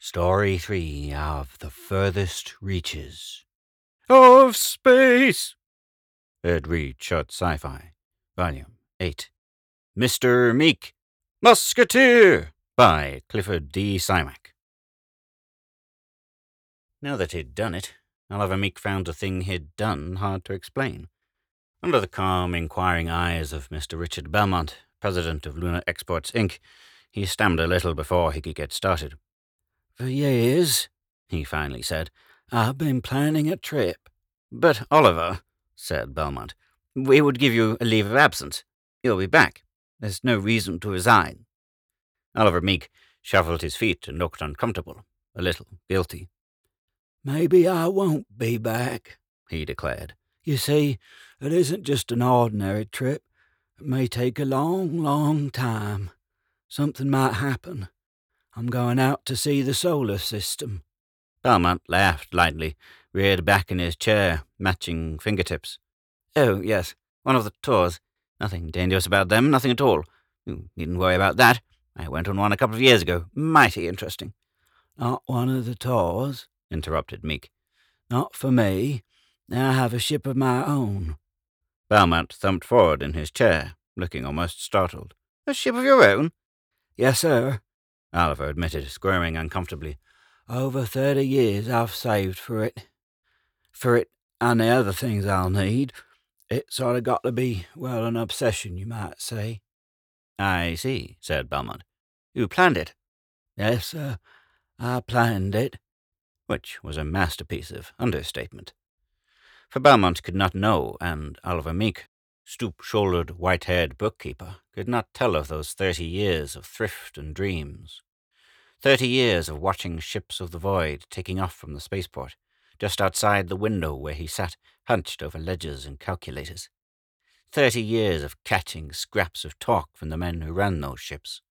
Story 3 of The Furthest Reaches. Of space! EdReads Short Sci Fi, Volume 8. Mr. Meek, Musketeer! By Clifford D. Simak. Now that he'd done it, Oliver Meek found the thing he'd done hard to explain. Under the calm, inquiring eyes of Mr. Richard Belmont, president of Lunar Exports, Inc., he stammered a little before he could get started. For years, he finally said, I've been planning a trip. But, Oliver, said Belmont, we would give you a leave of absence. You'll be back. There's no reason to resign. Oliver Meek shuffled his feet and looked uncomfortable, a little guilty. Maybe I won't be back, he declared. You see, it isn't just an ordinary trip. It may take a long, long time. Something might happen. I'm going out to see the solar system. Belmont laughed lightly, reared back in his chair, matching fingertips. Oh, yes, one of the tours. Nothing dangerous about them, nothing at all. You needn't worry about that. I went on one a couple of years ago. Mighty interesting. Not one of the tours, interrupted Meek. Not for me. I have a ship of my own. Belmont thumped forward in his chair, looking almost startled. A ship of your own? Yes, sir. Oliver admitted, squirming uncomfortably. Over thirty years I've saved for it. For it and the other things I'll need. It sort of got to be, well, an obsession, you might say. I see, said Belmont. You planned it? Yes, sir. I planned it. Which was a masterpiece of understatement. For Belmont could not know, and Oliver Meek stoop shouldered, white haired bookkeeper, could not tell of those thirty years of thrift and dreams. Thirty years of watching ships of the void taking off from the spaceport, just outside the window where he sat hunched over ledgers and calculators. Thirty years of catching scraps of talk from the men who ran those ships.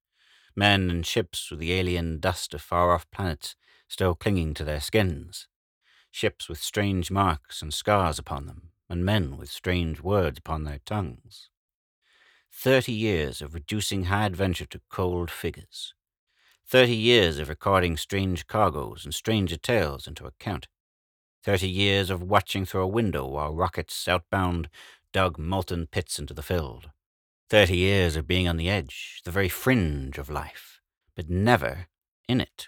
Men and ships with the alien dust of far off planets still clinging to their skins. Ships with strange marks and scars upon them, and men with strange words upon their tongues. Thirty years of reducing high adventure to cold figures. Thirty years of recording strange cargoes and stranger tales into account. Thirty years of watching through a window while rockets outbound dug molten pits into the field. Thirty years of being on the edge, the very fringe of life, but never in it.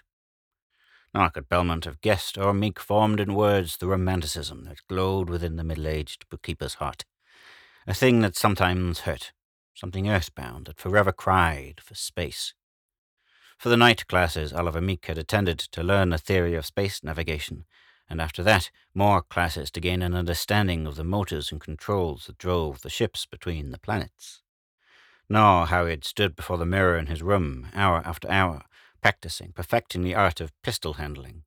Nor could Belmont have guessed or Meek formed in words the romanticism that glowed within the middle aged bookkeeper's heart. A thing that sometimes hurt, something earthbound that forever cried for space. For the night classes Oliver Meek had attended to learn the theory of space navigation, and after that, more classes to gain an understanding of the motors and controls that drove the ships between the planets. Nor how he had stood before the mirror in his room, hour after hour, practicing, perfecting the art of pistol handling,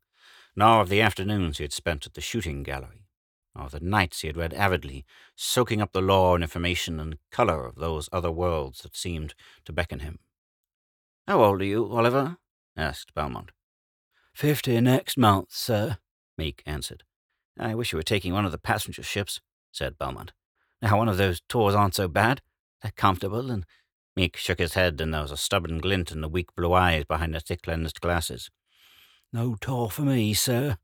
nor of the afternoons he had spent at the shooting gallery, nor of the nights he had read avidly, soaking up the lore and information and colour of those other worlds that seemed to beckon him. How old are you, Oliver? asked Belmont. Fifty next month, sir, Meek answered. I wish you were taking one of the passenger ships, said Belmont. Now, one of those tours aren't so bad. They're comfortable and Meek shook his head, and there was a stubborn glint in the weak blue eyes behind the thick lensed glasses. No tour for me, sir.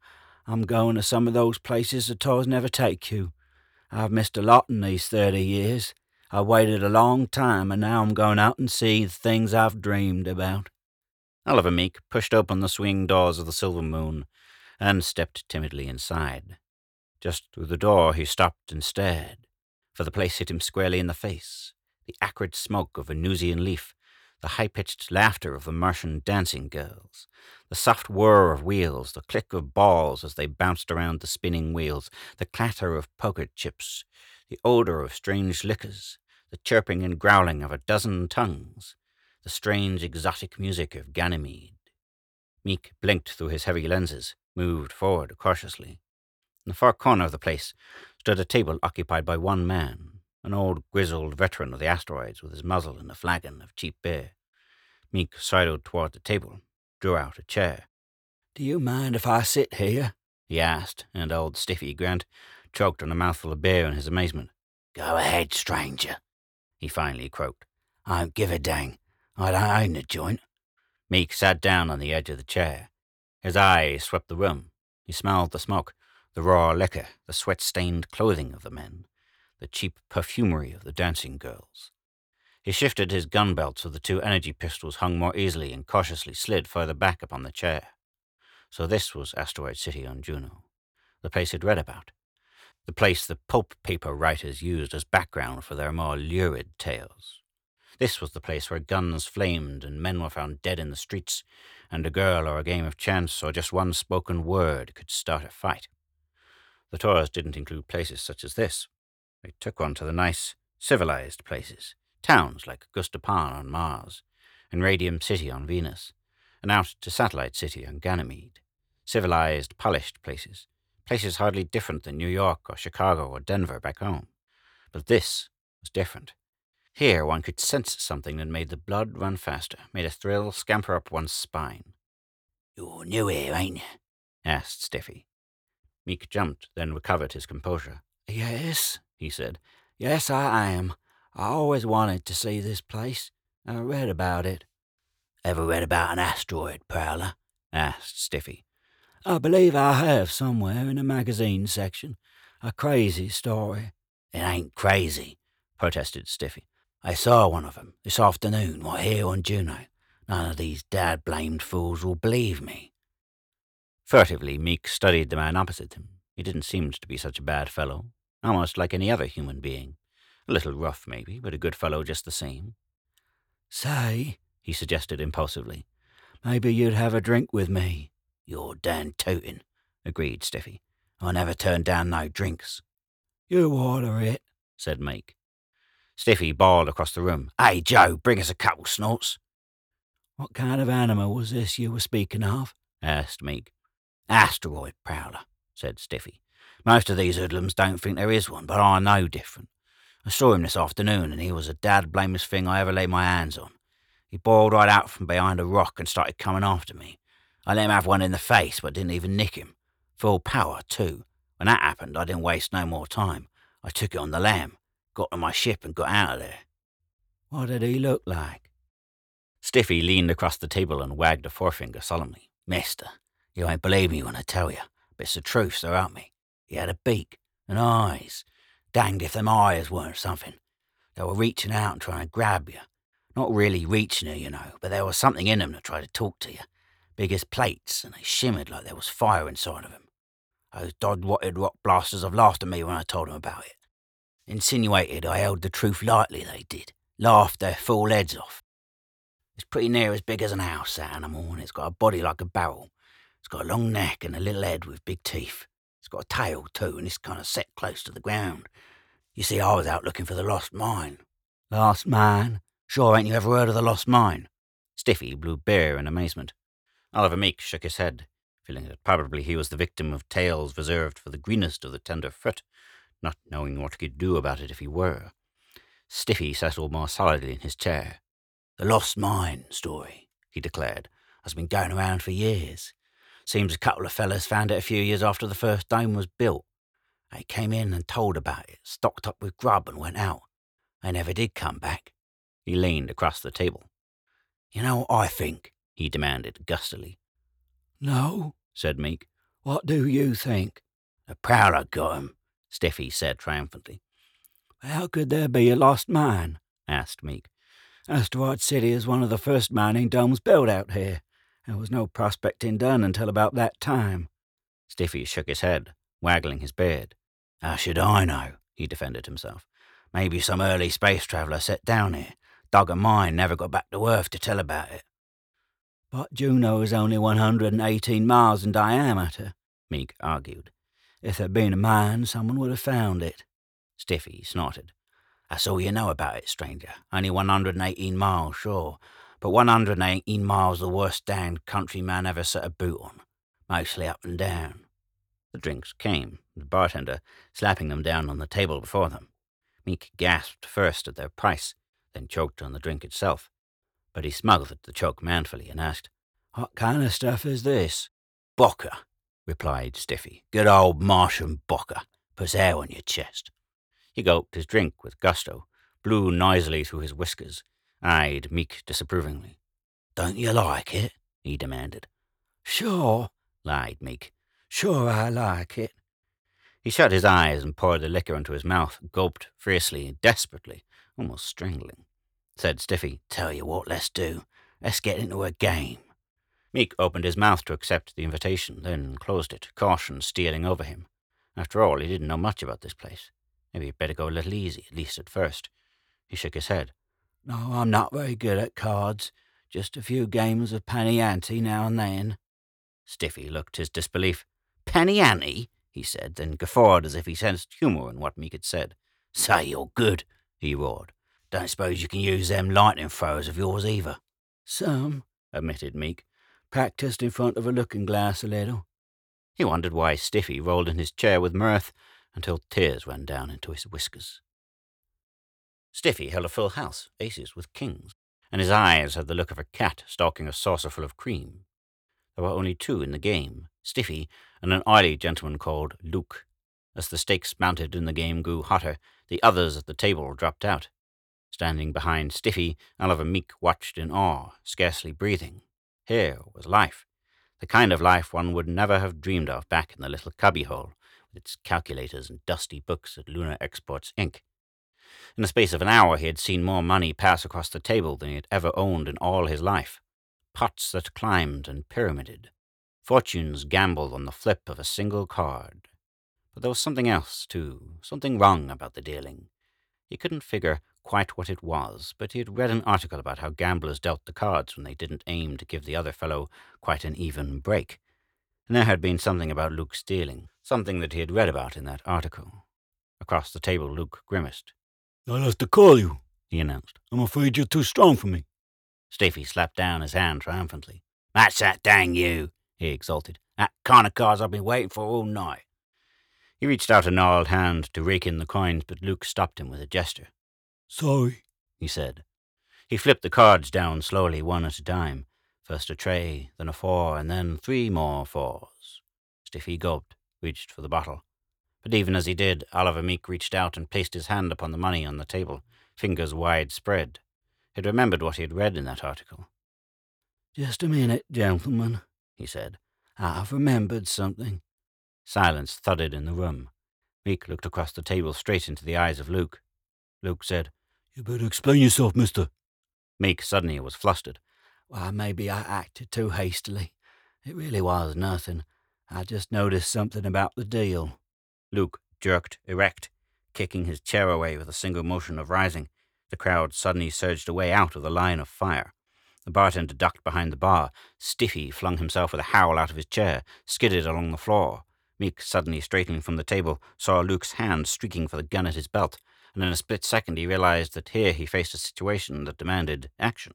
I'm going to some of those places the tours never take you. I've missed a lot in these thirty years. I waited a long time, and now I'm going out and see the things I've dreamed about. Oliver Meek pushed open the swing doors of the Silver Moon and stepped timidly inside. Just through the door he stopped and stared, for the place hit him squarely in the face the acrid smoke of Venusian leaf, the high pitched laughter of the Martian dancing girls, the soft whir of wheels, the click of balls as they bounced around the spinning wheels, the clatter of poker chips, the odor of strange liquors, the chirping and growling of a dozen tongues, the strange exotic music of Ganymede. Meek blinked through his heavy lenses, moved forward cautiously. In the far corner of the place stood a table occupied by one man, an old grizzled veteran of the asteroids with his muzzle in a flagon of cheap beer. Meek sidled toward the table, drew out a chair. Do you mind if I sit here? he asked, and old Stiffy Grant choked on a mouthful of beer in his amazement. Go ahead, stranger, he finally croaked. I don't give a dang. I don't own the joint. Meek sat down on the edge of the chair. His eyes swept the room. He smelled the smoke, the raw liquor, the sweat-stained clothing of the men, the cheap perfumery of the dancing girls. He shifted his gun belt so the two energy pistols hung more easily and cautiously slid further back upon the chair. So this was Asteroid City on Juno, the place he'd read about, the place the pulp paper writers used as background for their more lurid tales. This was the place where guns flamed and men were found dead in the streets, and a girl or a game of chance or just one spoken word could start a fight. The tours didn't include places such as this. They took one to the nice, civilized places, towns like Gustapon on Mars, and Radium City on Venus, and out to Satellite City on Ganymede. Civilized, polished places, places hardly different than New York or Chicago or Denver back home. But this was different. Here one could sense something that made the blood run faster, made a thrill scamper up one's spine. You're new here, ain't you? asked Stiffy. Meek jumped, then recovered his composure. Yes, he said. Yes, I am. I always wanted to see this place. I read about it. Ever read about an asteroid prowler? asked Stiffy. I believe I have somewhere in the magazine section. A crazy story. It ain't crazy, protested Stiffy. I saw one of 'em this afternoon right here on Juno. None of these dad-blamed fools will believe me. Furtively, Meek studied the man opposite him. He didn't seem to be such a bad fellow, almost like any other human being. A little rough, maybe, but a good fellow just the same. Say, he suggested impulsively, maybe you'd have a drink with me. You're Dan tootin', agreed Stiffy. I never turn down no drinks. You order it, said Meek. Stiffy bawled across the room. Hey, Joe, bring us a couple snorts. What kind of animal was this you were speaking of? asked Meek. Asteroid prowler, said Stiffy. Most of these hoodlums don't think there is one, but I know different. I saw him this afternoon, and he was the dad blamest thing I ever laid my hands on. He boiled right out from behind a rock and started coming after me. I let him have one in the face, but didn't even nick him. Full power, too. When that happened, I didn't waste no more time. I took it on the lam, got to my ship, and got out of there. What did he look like? Stiffy leaned across the table and wagged a forefinger solemnly. Mister, you ain't believe me when I tell you, but it's the truth, so help me. He had a beak and eyes. Danged if them eyes weren't something. They were reaching out and trying to grab you. Not really reaching you, you know, but there was something in them that tried to talk to you. Big as plates, and they shimmered like there was fire inside of them. Those dod-watted rock blasters have laughed at me when I told them about it. Insinuated I held the truth lightly, they did. Laughed their fool heads off. It's pretty near as big as an house, that animal, and it's got a body like a barrel. It's got a long neck and a little head with big teeth. Got a tail, too, and it's kind of set close to the ground. You see, I was out looking for the lost mine. Lost mine? Sure, ain't you ever heard of the lost mine? Stiffy blew bare in amazement. Oliver Meek shook his head, feeling that probably he was the victim of tales reserved for the greenest of the tender fruit, not knowing what he could do about it if he were. Stiffy settled more solidly in his chair. The lost mine story, he declared, has been going around for years. Seems a couple of fellas found it a few years after the first dome was built. They came in and told about it, stocked up with grub, and went out. They never did come back. He leaned across the table. You know what I think? he demanded gustily. No, said Meek. What do you think? The prowler got him, Stiffy said triumphantly. How could there be a lost mine? asked Meek. Asteroid City is one of the first mining domes built out here. There was no prospecting done until about that time. Stiffy shook his head, waggling his beard. How should I know? he defended himself. Maybe some early space traveller set down here, dug a mine, never got back to Earth to tell about it. But Juno is only 118 miles in diameter, Meek argued. If there'd been a mine, someone would have found it. Stiffy snorted. That's all you know about it, stranger. Only 118 miles, sure but 118 miles the worst damned country man ever set a boot on, mostly up and down. The drinks came, the bartender slapping them down on the table before them. Meek gasped first at their price, then choked on the drink itself. But he smothered the choke manfully and asked, What kind of stuff is this? Bocker, replied Stiffy. Good old Martian bocker. Puts air on your chest. He gulped his drink with gusto, blew noisily through his whiskers, eyed Meek disapprovingly. Don't you like it? he demanded. Sure, lied Meek. Sure I like it. He shut his eyes and poured the liquor into his mouth, gulped fiercely, desperately, almost strangling. Said Stiffy, Tell you what, let's do. Let's get into a game. Meek opened his mouth to accept the invitation, then closed it, caution stealing over him. After all, he didn't know much about this place. Maybe he'd better go a little easy, at least at first. He shook his head. No, I'm not very good at cards. Just a few games of penny ante now and then. Stiffy looked his disbelief. Penny ante? he said, then guffawed as if he sensed humour in what Meek had said. Say you're good, he roared. Don't suppose you can use them lightning throws of yours either. Some, admitted Meek. Practised in front of a looking glass a little. He wondered why Stiffy rolled in his chair with mirth until tears ran down into his whiskers. Stiffy held a full house, aces with kings, and his eyes had the look of a cat stalking a saucerful of cream. There were only two in the game, Stiffy and an oily gentleman called Luke. As the stakes mounted and the game grew hotter, the others at the table dropped out. Standing behind Stiffy, Oliver Meek watched in awe, scarcely breathing. Here was life, the kind of life one would never have dreamed of back in the little cubbyhole, with its calculators and dusty books at Lunar Exports, Inc. In the space of an hour, he had seen more money pass across the table than he had ever owned in all his life. Pots that climbed and pyramided. Fortunes gambled on the flip of a single card. But there was something else, too, something wrong about the dealing. He couldn't figure quite what it was, but he had read an article about how gamblers dealt the cards when they didn't aim to give the other fellow quite an even break. And there had been something about Luke stealing, something that he had read about in that article. Across the table, Luke grimaced. I'll have to call you, he announced. I'm afraid you're too strong for me. Stiffy slapped down his hand triumphantly. That's that dang you, he exulted. That kind of cards I've been waiting for all night. He reached out a gnarled hand to rake in the coins, but Luke stopped him with a gesture. Sorry, he said. He flipped the cards down slowly, one at a time. First a trey, then a four, and then three more fours. Stiffy gulped, reached for the bottle. But even as he did, Oliver Meek reached out and placed his hand upon the money on the table, fingers wide spread. He had remembered what he had read in that article. Just a minute, gentlemen, he said. I've remembered something. Silence thudded in the room. Meek looked across the table straight into the eyes of Luke. Luke said, You better explain yourself, mister. Meek suddenly was flustered. Well, maybe I acted too hastily. It really was nothing. I just noticed something about the deal. Luke jerked erect, kicking his chair away with a single motion of rising. The crowd suddenly surged away out of the line of fire. The bartender ducked behind the bar. Stiffy flung himself with a howl out of his chair, skidded along the floor. Meek, suddenly straightening from the table, saw Luke's hand streaking for the gun at his belt, and in a split second he realized that here he faced a situation that demanded action.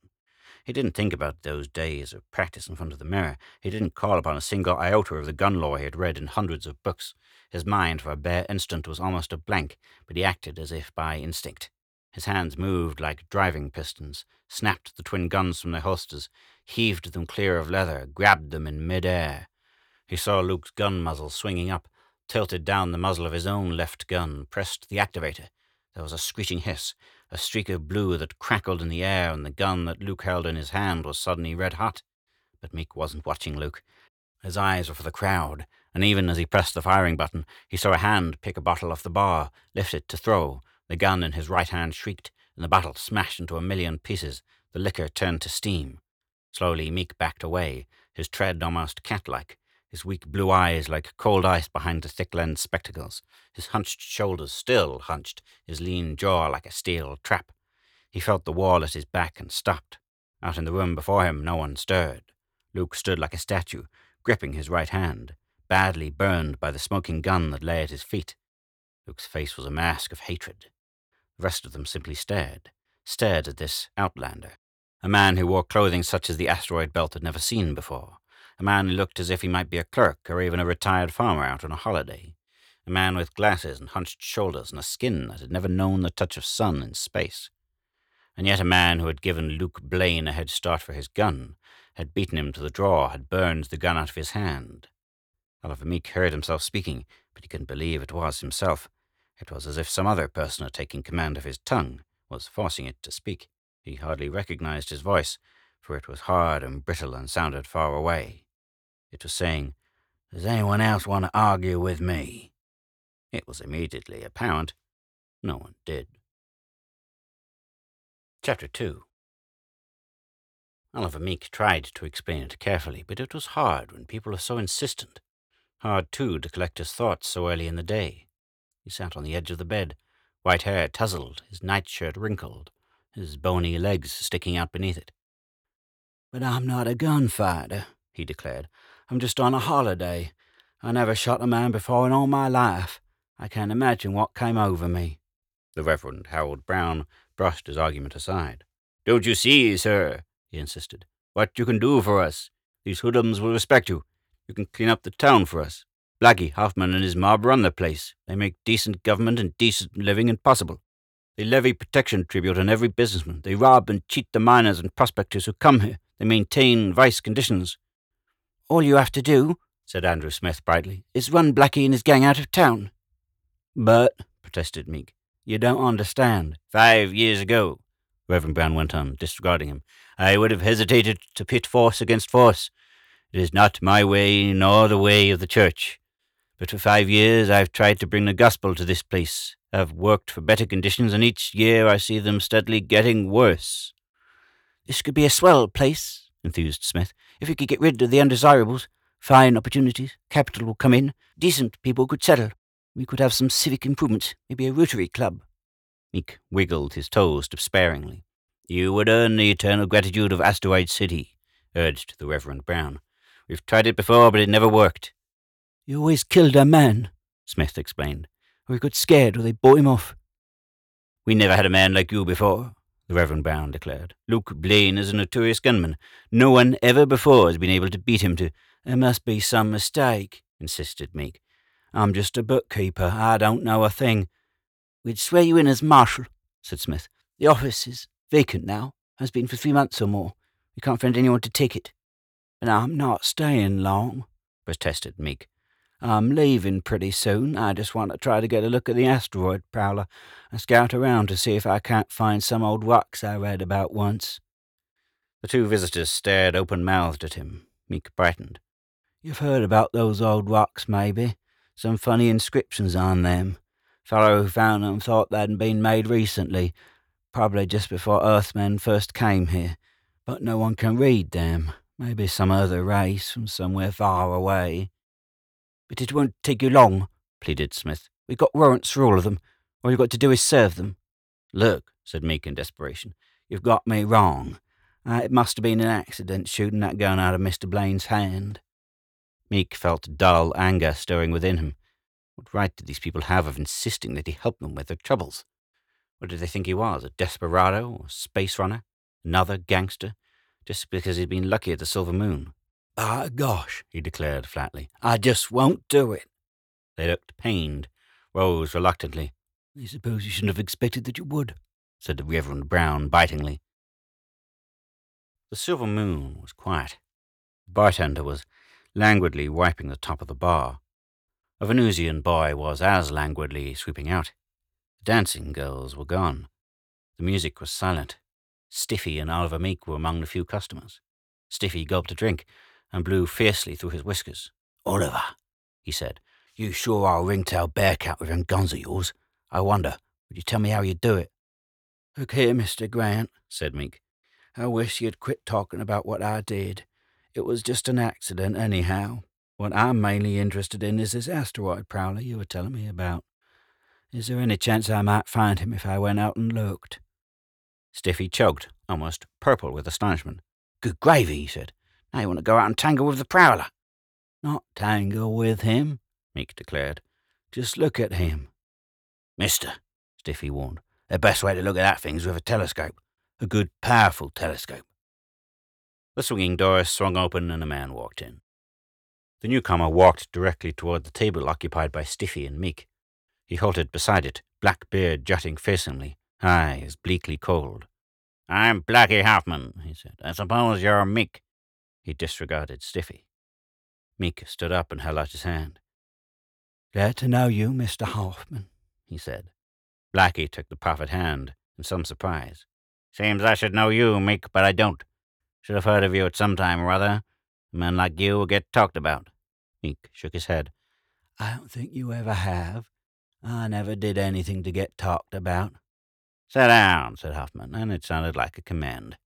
He didn't think about those days of practice in front of the mirror. He didn't call upon a single iota of the gun law he had read in hundreds of books. His mind, for a bare instant, was almost a blank, but he acted as if by instinct. His hands moved like driving pistons, snapped the twin guns from their holsters, heaved them clear of leather, grabbed them in mid-air. He saw Luke's gun muzzle swinging up, tilted down the muzzle of his own left gun, pressed the activator. There was a screeching hiss, a streak of blue that crackled in the air, and the gun that Luke held in his hand was suddenly red hot. But Meek wasn't watching Luke. His eyes were for the crowd, and even as he pressed the firing button, he saw a hand pick a bottle off the bar, lift it to throw. The gun in his right hand shrieked, and the bottle smashed into a million pieces. The liquor turned to steam. Slowly, Meek backed away, his tread almost cat-like, his weak blue eyes like cold ice behind the thick-lensed spectacles, his hunched shoulders still hunched, his lean jaw like a steel trap. He felt the wall at his back and stopped. Out in the room before him, no one stirred. Luke stood like a statue, gripping his right hand badly burned by the smoking gun that lay at his feet. Luke's face was a mask of hatred. The rest of them simply stared, stared at this outlander, a man who wore clothing such as the asteroid belt had never seen before, a man who looked as if he might be a clerk or even a retired farmer out on a holiday, a man with glasses and hunched shoulders and a skin that had never known the touch of sun in space. And yet a man who had given Luke Blaine a head start for his gun, had beaten him to the draw, had burned the gun out of his hand, Oliver Meek heard himself speaking, but he couldn't believe it was himself. It was as if some other person had taken command of his tongue, was forcing it to speak. He hardly recognized his voice, for it was hard and brittle and sounded far away. It was saying, Does anyone else want to argue with me? It was immediately apparent no one did. Chapter 2 Oliver Meek tried to explain it carefully, but it was hard when people are so insistent. Hard, too, to collect his thoughts so early in the day. He sat on the edge of the bed, white hair tousled, his nightshirt wrinkled, his bony legs sticking out beneath it. But I'm not a gunfighter, he declared. I'm just on a holiday. I never shot a man before in all my life. I can't imagine what came over me. The Reverend Harold Brown brushed his argument aside. Don't you see, sir, he insisted, what you can do for us? These hoodlums will respect you. You can clean up the town for us. Blackie, Hoffman, and his mob run the place. They make decent government and decent living impossible. They levy protection tribute on every businessman. They rob and cheat the miners and prospectors who come here. They maintain vice conditions. All you have to do, said Andrew Smith brightly, is run Blackie and his gang out of town. But, protested Meek, you don't understand. Five years ago, Reverend Brown went on, disregarding him, I would have hesitated to pit force against force. It is not my way nor the way of the church. But for five years I've tried to bring the gospel to this place. I've worked for better conditions, and each year I see them steadily getting worse. This could be a swell place, enthused Smith, if we could get rid of the undesirables. Fine opportunities, capital will come in, decent people could settle. We could have some civic improvements, maybe a Rotary Club. Meek wiggled his toes despairingly. You would earn the eternal gratitude of Asteroid City, urged the Reverend Brown. We've tried it before, but it never worked. You always killed a man, Smith explained, or he got scared or they bought him off. We never had a man like you before, the Reverend Brown declared. Luke Blaine is a notorious gunman. No one ever before has been able to beat him to. There must be some mistake, insisted Meek. I'm just a bookkeeper. I don't know a thing. We'd swear you in as marshal, said Smith. The office is vacant now, has been for three months or more. We can't find anyone to take it. And I'm not staying long, protested Meek. I'm leaving pretty soon. I just want to try to get a look at the asteroid prowler and scout around to see if I can't find some old rocks I read about once. The two visitors stared open mouthed at him. Meek brightened. You've heard about those old rocks, maybe? Some funny inscriptions on them. Fellow who found them thought they'd been made recently, probably just before Earthmen first came here. But no one can read them. Maybe some other race from somewhere far away. But it won't take you long, pleaded Smith. We've got warrants for all of them. All you've got to do is serve them. Look, said Meek in desperation, you've got me wrong. Uh, it must have been an accident shooting that gun out of Mr. Blaine's hand. Meek felt dull anger stirring within him. What right did these people have of insisting that he help them with their troubles? What did they think he was, a desperado or space runner? Another gangster? Just because he'd been lucky at the Silver Moon? Ah, gosh, he declared flatly. I just won't do it. They looked pained, rose reluctantly. I suppose you shouldn't have expected that you would, said the Reverend Brown bitingly. The Silver Moon was quiet. The bartender was languidly wiping the top of the bar. A Venusian boy was as languidly sweeping out. The dancing girls were gone. The music was silent. Stiffy and Oliver Meek were among the few customers. Stiffy gulped a drink and blew fiercely through his whiskers. Oliver, he said, you sure are a ringtail bearcat with them guns of yours. I wonder, would you tell me how you do it? Look here, Mr. Grant, said Meek. I wish you'd quit talking about what I did. It was just an accident, anyhow. What I'm mainly interested in is this asteroid prowler you were telling me about. Is there any chance I might find him if I went out and looked? Stiffy choked, almost purple with astonishment. Good gravy, he said. You want to go out and tangle with the prowler. Not tangle with him, Meek declared. Just look at him. Mister, Stiffy warned, the best way to look at that thing is with a telescope. A good, powerful telescope. The swinging door swung open and a man walked in. The newcomer walked directly toward the table occupied by Stiffy and Meek. He halted beside it, black beard jutting fearsomely, eyes bleakly cold. I'm Blackie Hoffman, he said. I suppose you're Meek. He disregarded Stiffy. Meek stood up and held out his hand. Glad to know you, Mr. Hoffman, he said. Blackie took the proffered hand in some surprise. Seems I should know you, Meek, but I don't. Should have heard of you at some time or other. A man like you will get talked about. Meek shook his head. I don't think you ever have. I never did anything to get talked about. Sit down, said Hoffman, and it sounded like a command.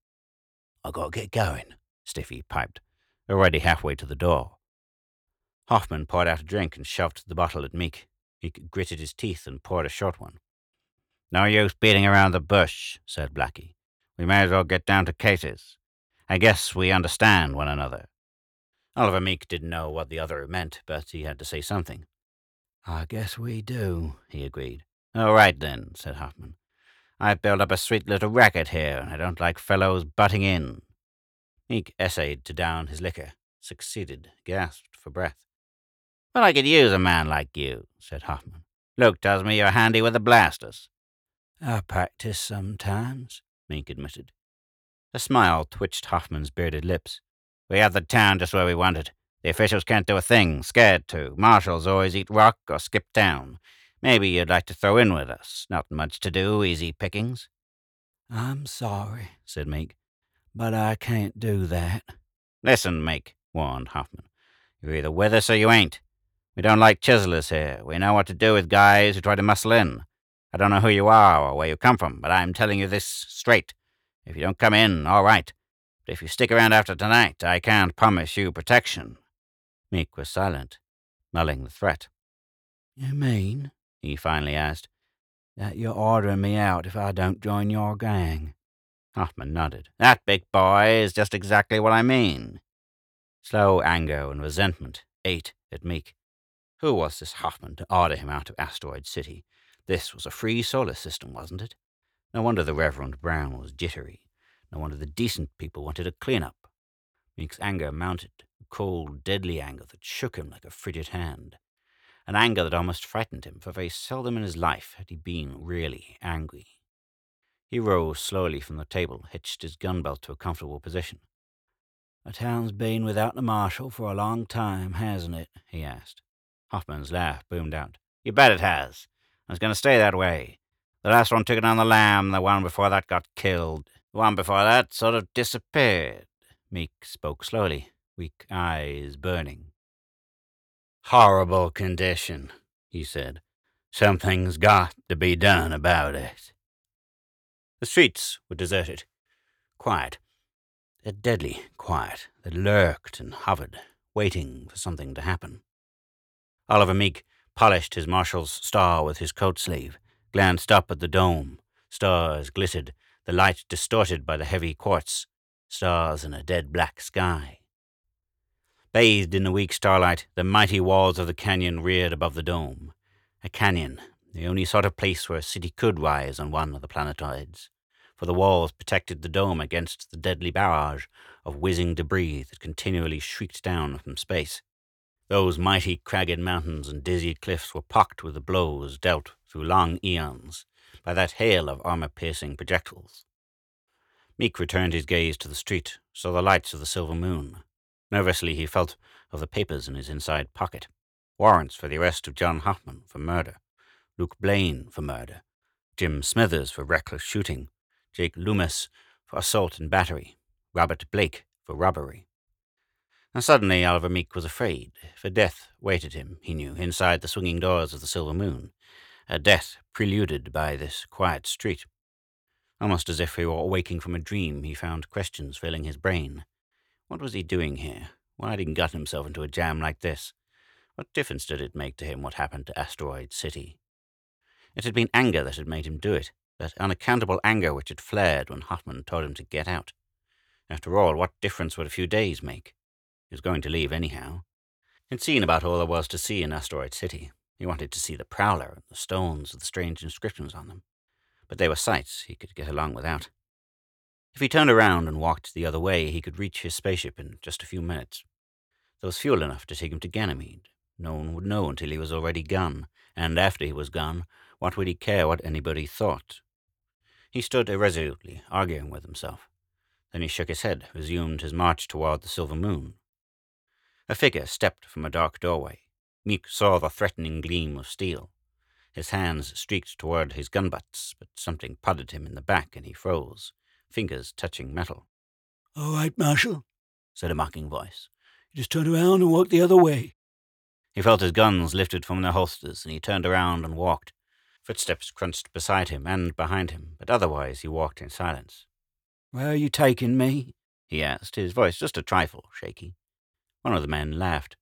I gotta get going, Stiffy piped, already halfway to the door. Hoffman poured out a drink and shoved the bottle at Meek. Meek gritted his teeth and poured a short one. No use beating around the bush, said Blackie. We may as well get down to cases. I guess we understand one another. Oliver Meek didn't know what the other meant, but he had to say something. I guess we do, he agreed. All right, then, said Hoffman. I've built up a sweet little racket here, and I don't like fellows butting in. Meek essayed to down his liquor, succeeded, gasped for breath. But I could use a man like you, said Hoffman. Luke tells me you're handy with the blasters. I practice sometimes, Meek admitted. A smile twitched Hoffman's bearded lips. We have the town just where we want it. The officials can't do a thing, scared to. Marshals always eat rock or skip town. Maybe you'd like to throw in with us. Not much to do, easy pickings. I'm sorry, said Meek, but I can't do that. Listen, Meek, warned Hoffman. You're either with us or you ain't. We don't like chiselers here. We know what to do with guys who try to muscle in. I don't know who you are or where you come from, but I'm telling you this straight. If you don't come in, all right. But if you stick around after tonight, I can't promise you protection. Meek was silent, mulling the threat. You mean, he finally asked, that you're ordering me out if I don't join your gang? Hoffman nodded. That, big boy, is just exactly what I mean. Slow anger and resentment ate at Meek. Who was this Hoffman to order him out of Asteroid City? This was a free solar system, wasn't it? No wonder the Reverend Brown was jittery. No wonder the decent people wanted a clean-up. Meek's anger mounted, a cold, deadly anger that shook him like a frigid hand. An anger that almost frightened him, for very seldom in his life had he been really angry. He rose slowly from the table, hitched his gun belt to a comfortable position. The town's been without the marshal for a long time, hasn't it? he asked. Hoffman's laugh boomed out. You bet it has. It's going to stay that way. The last one took it on the lam, the one before that got killed. The one before that sort of disappeared. Meek spoke slowly, weak eyes burning. Horrible condition, he said. Something's got to be done about it. The streets were deserted, quiet, a deadly quiet that lurked and hovered, waiting for something to happen. Oliver Meek polished his marshal's star with his coat sleeve, glanced up at the dome. Stars glittered, the light distorted by the heavy quartz, stars in a dead black sky. Bathed in the weak starlight, the mighty walls of the canyon reared above the dome. A canyon, the only sort of place where a city could rise on one of the planetoids, for the walls protected the dome against the deadly barrage of whizzing debris that continually shrieked down from space. Those mighty cragged mountains and dizzy cliffs were pocked with the blows dealt through long eons by that hail of armor-piercing projectiles. Meek returned his gaze to the street, saw the lights of the silver moon. Nervously he felt of the papers in his inside pocket. Warrants for the arrest of John Hoffman for murder, Luke Blaine for murder, Jim Smithers for reckless shooting, Jake Loomis for assault and battery, Robert Blake for robbery. And suddenly Oliver Meek was afraid, for death waited him, he knew, inside the swinging doors of the Silver Moon, a death preluded by this quiet street. Almost as if he were awaking from a dream, he found questions filling his brain. What was he doing here? Why had he gotten himself into a jam like this? What difference did it make to him what happened to Asteroid City? It had been anger that had made him do it, that unaccountable anger which had flared when Hoffman told him to get out. After all, what difference would a few days make? He was going to leave anyhow. He'd seen about all there was to see in Asteroid City. He wanted to see the Prowler and the stones with the strange inscriptions on them. But they were sights he could get along without. If he turned around and walked the other way, he could reach his spaceship in just a few minutes. There was fuel enough to take him to Ganymede. No one would know until he was already gone, and after he was gone, what would he care what anybody thought? He stood irresolutely, arguing with himself. Then he shook his head, resumed his march toward the silver moon. A figure stepped from a dark doorway. Meek saw the threatening gleam of steel. His hands streaked toward his gun butts, but something prodded him in the back and he froze, fingers touching metal. All right, Marshal, said a mocking voice. You just turn around and walk the other way. He felt his guns lifted from their holsters, and he turned around and walked. Footsteps crunched beside him and behind him, but otherwise he walked in silence. Where are you taking me? he asked, his voice just a trifle shaky. One of the men laughed.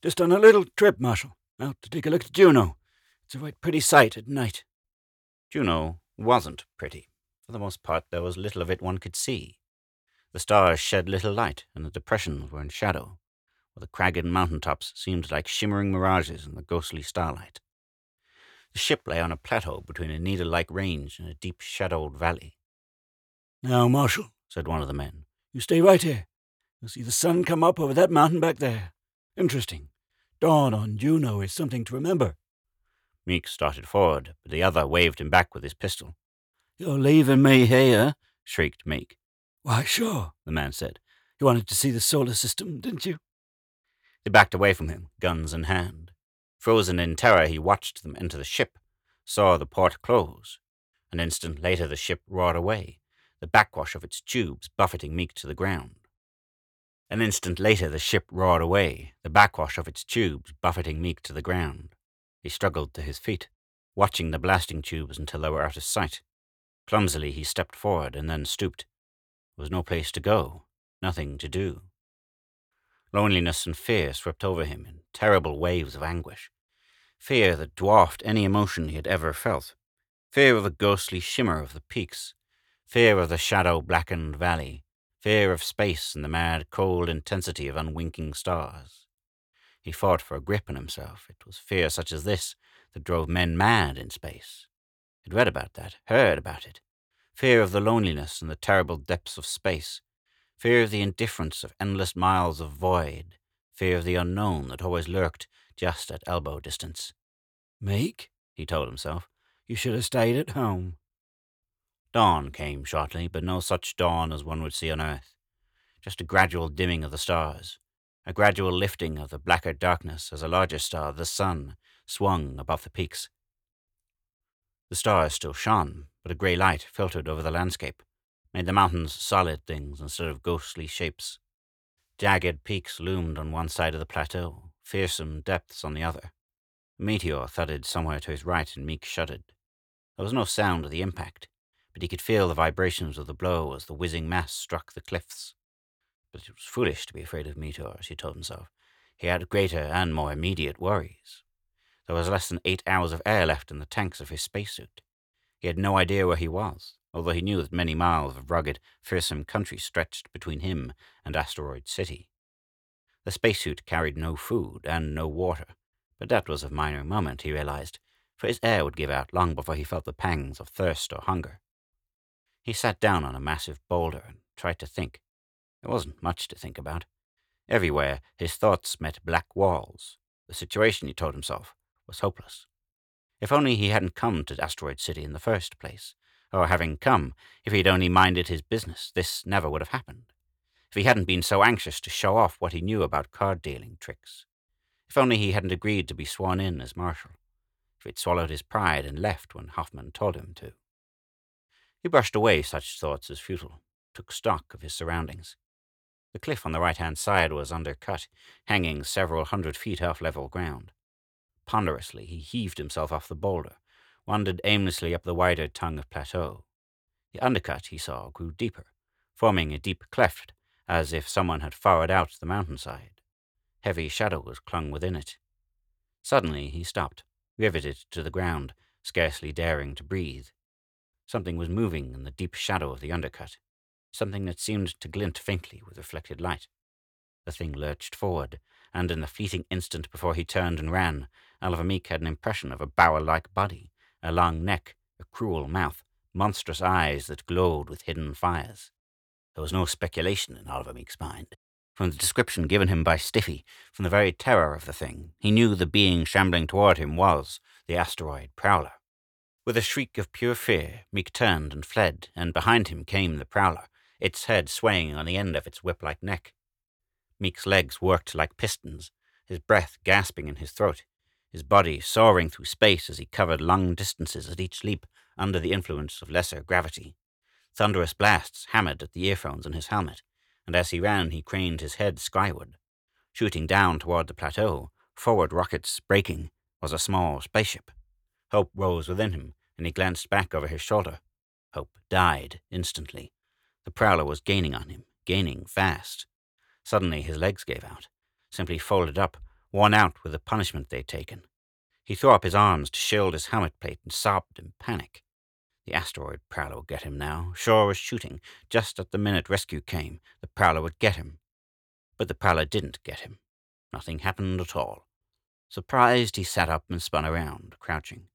Just on a little trip, Marshal. Out to take a look at Juno. It's a right pretty sight at night. Juno wasn't pretty. For the most part, there was little of it one could see. The stars shed little light, and the depressions were in shadow, while the cragged mountain tops seemed like shimmering mirages in the ghostly starlight. The ship lay on a plateau between a needle like range and a deep shadowed valley. Now, Marshal, said one of the men, you stay right here. You'll see the sun come up over that mountain back there. Interesting. Dawn on Juno is something to remember. Meek started forward, but the other waved him back with his pistol. You're leaving me here? shrieked Meek. Why, sure, the man said. You wanted to see the solar system, didn't you? They backed away from him, guns in hand. Frozen in terror, he watched them enter the ship, saw the port close. An instant later, the ship roared away, the backwash of its tubes buffeting Meek to the ground. An instant later, the ship roared away, the backwash of its tubes buffeting Meek to the ground. He struggled to his feet, watching the blasting tubes until they were out of sight. Clumsily, he stepped forward and then stooped. There was no place to go, nothing to do. Loneliness and fear swept over him in terrible waves of anguish. Fear that dwarfed any emotion he had ever felt. Fear of the ghostly shimmer of the peaks. Fear of the shadow blackened valley. Fear of space and the mad, cold intensity of unwinking stars. He fought for a grip on himself. It was fear such as this that drove men mad in space. He'd read about that, heard about it. Fear of the loneliness and the terrible depths of space fear of the indifference of endless miles of void, fear of the unknown that always lurked just at elbow distance. Meek, he told himself, you should have stayed at home. Dawn came shortly, but no such dawn as one would see on Earth. Just a gradual dimming of the stars, a gradual lifting of the blacker darkness as a larger star, the sun, swung above the peaks. The stars still shone, but a grey light filtered over the landscape, made the mountains solid things instead of ghostly shapes. Jagged peaks loomed on one side of the plateau, fearsome depths on the other. A meteor thudded somewhere to his right, and Meek shuddered. There was no sound of the impact, but he could feel the vibrations of the blow as the whizzing mass struck the cliffs. But it was foolish to be afraid of meteors, he told himself. He had greater and more immediate worries. There was less than eight hours of air left in the tanks of his spacesuit. He had no idea where he was although he knew that many miles of rugged, fearsome country stretched between him and Asteroid City. The spacesuit carried no food and no water, but that was of minor moment, he realized, for his air would give out long before he felt the pangs of thirst or hunger. He sat down on a massive boulder and tried to think. There wasn't much to think about. Everywhere his thoughts met black walls. The situation, he told himself, was hopeless. If only he hadn't come to Asteroid City in the first place, or having come, if he'd only minded his business, this never would have happened. If he hadn't been so anxious to show off what he knew about card dealing tricks. If only he hadn't agreed to be sworn in as marshal. If he'd swallowed his pride and left when Hoffman told him to. He brushed away such thoughts as futile, took stock of his surroundings. The cliff on the right hand side was undercut, hanging several hundred feet off level ground. Ponderously, he heaved himself off the boulder wandered aimlessly up the wider tongue of plateau. The undercut, he saw, grew deeper, forming a deep cleft, as if someone had furrowed out the mountainside. Heavy shadows clung within it. Suddenly he stopped, riveted to the ground, scarcely daring to breathe. Something was moving in the deep shadow of the undercut, something that seemed to glint faintly with reflected light. The thing lurched forward, and in the fleeting instant before he turned and ran, Meek had an impression of a bower like body, a long neck, a cruel mouth, monstrous eyes that glowed with hidden fires. There was no speculation in Oliver Meek's mind. From the description given him by Stiffy, from the very terror of the thing, he knew the being shambling toward him was the asteroid Prowler. With a shriek of pure fear, Meek turned and fled, and behind him came the Prowler, its head swaying on the end of its whip-like neck. Meek's legs worked like pistons, his breath gasping in his throat his body soaring through space as he covered long distances at each leap under the influence of lesser gravity. Thunderous blasts hammered at the earphones in his helmet, and as he ran he craned his head skyward. Shooting down toward the plateau, forward rockets braking, was a small spaceship. Hope rose within him, and he glanced back over his shoulder. Hope died instantly. The prowler was gaining on him, gaining fast. Suddenly his legs gave out, simply folded up, worn out with the punishment they'd taken. He threw up his arms to shield his helmet plate and sobbed in panic. The asteroid prowler would get him now, sure as shooting. Just at the minute rescue came, the prowler would get him. But the prowler didn't get him. Nothing happened at all. Surprised, he sat up and spun around, crouching.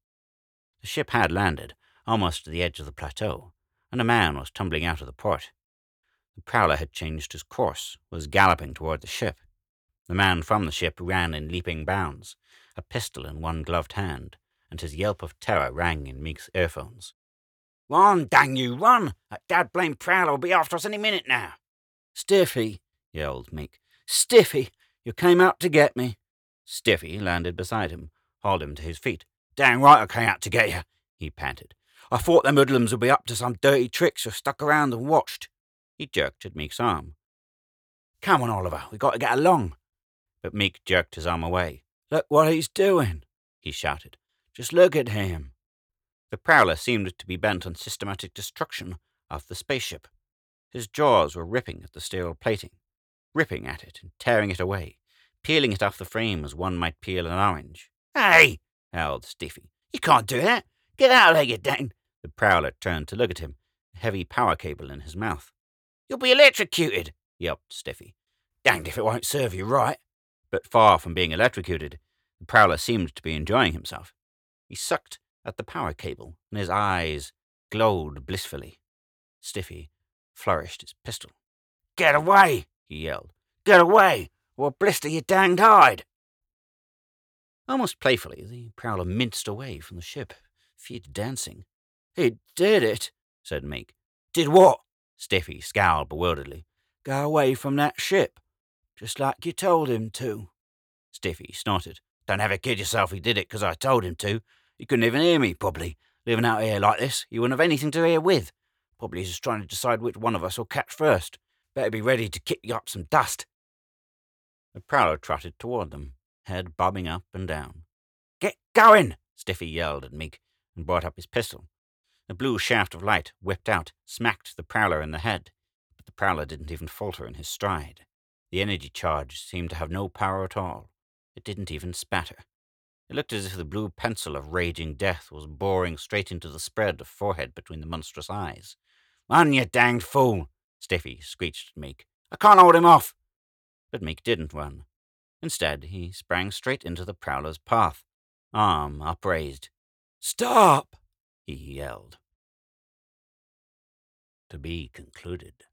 The ship had landed, almost to the edge of the plateau, and a man was tumbling out of the port. The prowler had changed his course, was galloping toward the ship. The man from the ship ran in leaping bounds, a pistol in one gloved hand, and his yelp of terror rang in Meek's earphones. Run, dang you, run! That dad blamed prowler will be after us any minute now. Stiffy, yelled Meek. Stiffy, you came out to get me. Stiffy landed beside him, hauled him to his feet. Dang right I came out to get you, he panted. I thought them hoodlums would be up to some dirty tricks, so stuck around and watched. He jerked at Meek's arm. Come on, Oliver, we got to get along. But Meek jerked his arm away. Look what he's doing, he shouted. Just look at him. The prowler seemed to be bent on systematic destruction of the spaceship. His jaws were ripping at the steel plating, ripping at it and tearing it away, peeling it off the frame as one might peel an orange. Hey, howled Stiffy. You can't do that. Get out of there, you dang. The prowler turned to look at him, a heavy power cable in his mouth. You'll be electrocuted, yelped Stiffy. Danged if it won't serve you right. But far from being electrocuted, the prowler seemed to be enjoying himself. He sucked at the power cable, and his eyes glowed blissfully. Stiffy flourished his pistol. Get away, he yelled. Get away, or blister your danged hide. Almost playfully, the prowler minced away from the ship, feet dancing. He did it, said Meek. Did what? Stiffy scowled bewilderedly. Go away from that ship, just like you told him to. Stiffy snorted. Don't ever kid yourself he did it because I told him to. He couldn't even hear me, probably. Living out here like this, he wouldn't have anything to hear with. Probably he's just trying to decide which one of us will catch first. Better be ready to kick you up some dust. The prowler trotted toward them, head bobbing up and down. Get going! Stiffy yelled at Meek and brought up his pistol. A blue shaft of light whipped out, smacked the prowler in the head, but the prowler didn't even falter in his stride. The energy charge seemed to have no power at all. It didn't even spatter. It looked as if the blue pencil of raging death was boring straight into the spread of forehead between the monstrous eyes. Run, you danged fool! Stiffy screeched at Meek. I can't hold him off! But Meek didn't run. Instead, he sprang straight into the prowler's path, arm upraised. Stop! he yelled. To be concluded.